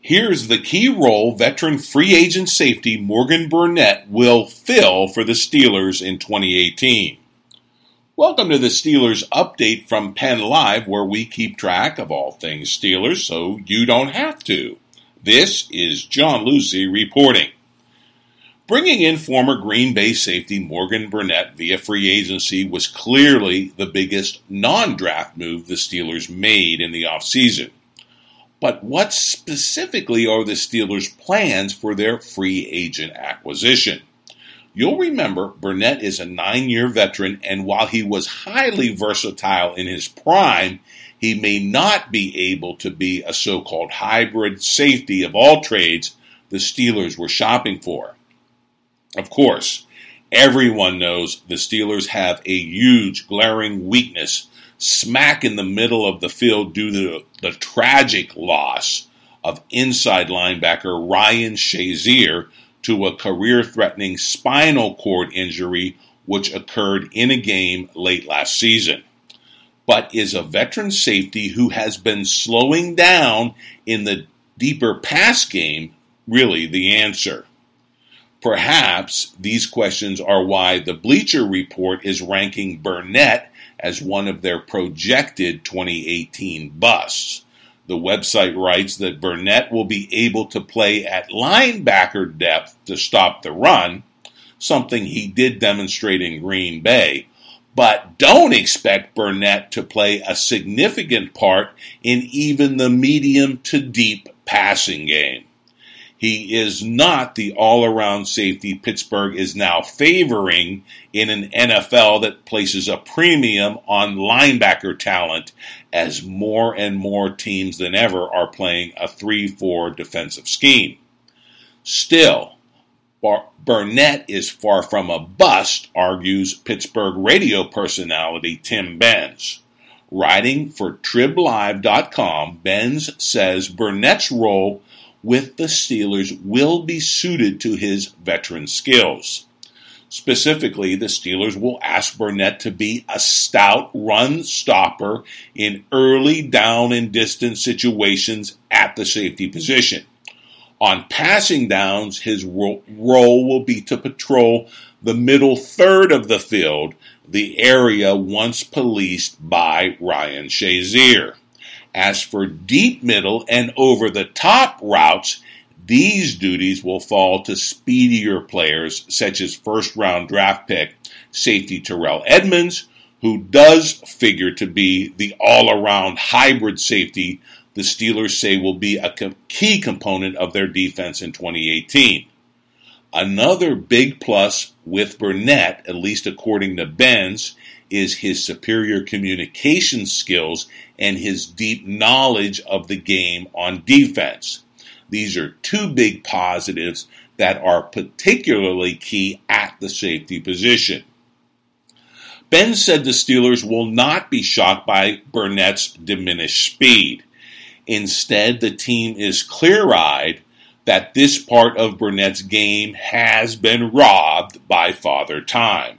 Here's the key role veteran free agent safety Morgan Burnett will fill for the Steelers in 2018. Welcome to the Steelers update from Penn Live, where we keep track of all things Steelers so you don't have to. This is John Lucy reporting. Bringing in former Green Bay safety Morgan Burnett via free agency was clearly the biggest non draft move the Steelers made in the offseason. But what specifically are the Steelers' plans for their free agent acquisition? You'll remember Burnett is a nine year veteran, and while he was highly versatile in his prime, he may not be able to be a so called hybrid safety of all trades the Steelers were shopping for. Of course, everyone knows the Steelers have a huge, glaring weakness smack in the middle of the field due to the tragic loss of inside linebacker Ryan Shazier to a career threatening spinal cord injury which occurred in a game late last season. But is a veteran safety who has been slowing down in the deeper pass game really the answer? Perhaps these questions are why the Bleacher Report is ranking Burnett as one of their projected 2018 busts. The website writes that Burnett will be able to play at linebacker depth to stop the run, something he did demonstrate in Green Bay. But don't expect Burnett to play a significant part in even the medium to deep passing game. He is not the all around safety Pittsburgh is now favoring in an NFL that places a premium on linebacker talent as more and more teams than ever are playing a 3 4 defensive scheme. Still, Bar- Burnett is far from a bust, argues Pittsburgh radio personality Tim Benz. Writing for TribLive.com, Benz says Burnett's role with the Steelers will be suited to his veteran skills. Specifically, the Steelers will ask Burnett to be a stout run stopper in early down and distance situations at the safety position. On passing downs, his role will be to patrol the middle third of the field, the area once policed by Ryan Shazier. As for deep middle and over the top routes, these duties will fall to speedier players such as first round draft pick safety Terrell Edmunds, who does figure to be the all around hybrid safety the Steelers say will be a key component of their defense in 2018. Another big plus with Burnett, at least according to Benz, is his superior communication skills and his deep knowledge of the game on defense. These are two big positives that are particularly key at the safety position. Benz said the Steelers will not be shocked by Burnett's diminished speed. Instead, the team is clear eyed that this part of Burnett's game has been robbed by Father Time.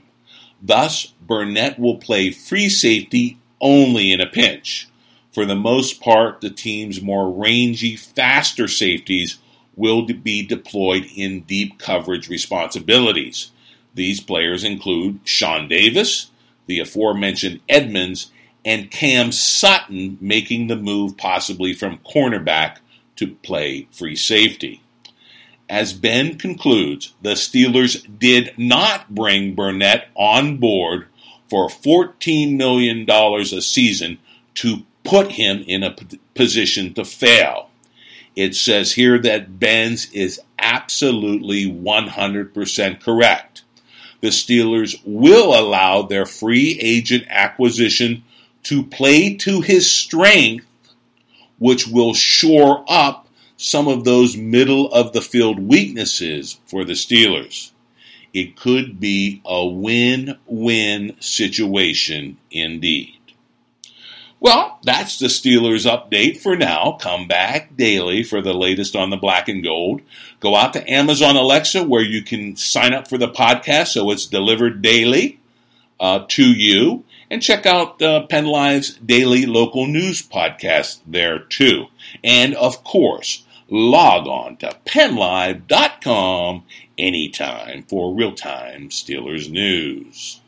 Thus, Burnett will play free safety only in a pinch. For the most part, the team's more rangy, faster safeties will be deployed in deep coverage responsibilities. These players include Sean Davis, the aforementioned Edmunds, and Cam Sutton making the move possibly from cornerback to play free safety. As Benz concludes, the Steelers did not bring Burnett on board for $14 million a season to put him in a position to fail. It says here that Benz is absolutely 100% correct. The Steelers will allow their free agent acquisition to play to his strength, which will shore up some of those middle of the field weaknesses for the Steelers. It could be a win win situation indeed. Well, that's the Steelers update for now. Come back daily for the latest on the black and gold. Go out to Amazon Alexa where you can sign up for the podcast so it's delivered daily uh, to you. And check out uh, Penn Live's daily local news podcast there too. And of course, log on to pennlive.com anytime for real time Steelers news.